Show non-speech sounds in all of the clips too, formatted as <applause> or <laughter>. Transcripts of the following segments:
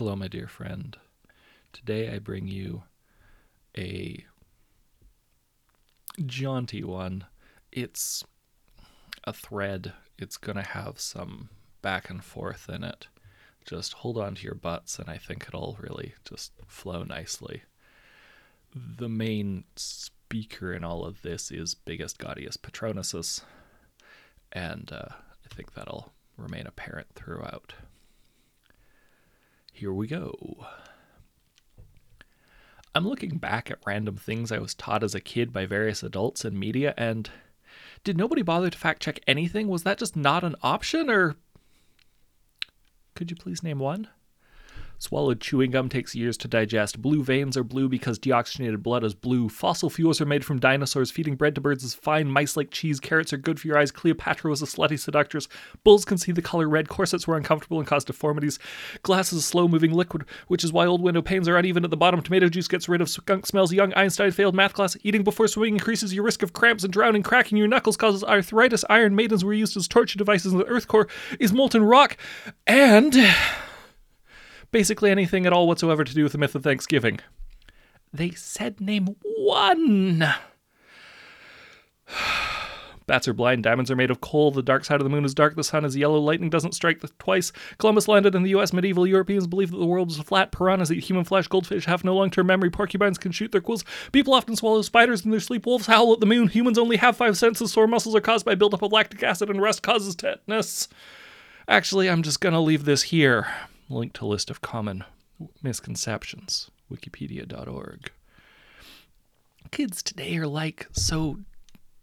Hello, my dear friend. Today I bring you a jaunty one. It's a thread, it's going to have some back and forth in it. Just hold on to your butts, and I think it'll really just flow nicely. The main speaker in all of this is Biggest Gaudius Petronusus, and uh, I think that'll remain apparent throughout. Here we go. I'm looking back at random things I was taught as a kid by various adults and media, and did nobody bother to fact check anything? Was that just not an option, or could you please name one? Swallowed chewing gum takes years to digest. Blue veins are blue because deoxygenated blood is blue. Fossil fuels are made from dinosaurs. Feeding bread to birds is fine. Mice like cheese. Carrots are good for your eyes. Cleopatra was a slutty seductress. Bulls can see the color red. Corsets were uncomfortable and caused deformities. Glass is a slow moving liquid, which is why old window panes are uneven at the bottom. Tomato juice gets rid of skunk smells. Young Einstein failed math class. Eating before swimming increases your risk of cramps and drowning. Cracking your knuckles causes arthritis. Iron maidens were used as torture devices in the Earth core is molten rock. And basically anything at all whatsoever to do with the myth of Thanksgiving. They said name one. <sighs> Bats are blind, diamonds are made of coal, the dark side of the moon is dark, the sun is yellow, lightning doesn't strike twice. Columbus landed in the US, medieval Europeans believed that the world was flat, piranhas eat human flesh, goldfish have no long term memory, porcupines can shoot their quills, people often swallow spiders in their sleep, wolves howl at the moon, humans only have five senses, sore muscles are caused by buildup of lactic acid, and rust causes tetanus. Actually, I'm just gonna leave this here. Link to list of common misconceptions, wikipedia.org. Kids today are like, so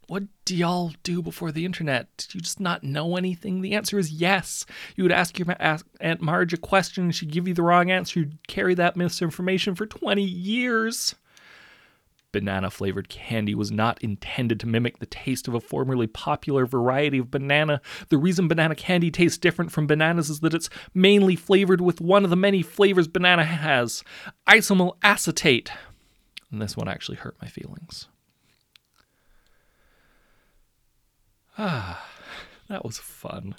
what do y'all do before the internet? Did you just not know anything? The answer is yes. You would ask your ask Aunt Marge a question, she'd give you the wrong answer. You'd carry that misinformation for 20 years banana flavored candy was not intended to mimic the taste of a formerly popular variety of banana. The reason banana candy tastes different from bananas is that it's mainly flavored with one of the many flavors banana has isoamyl acetate. And this one actually hurt my feelings. Ah, <sighs> that was fun.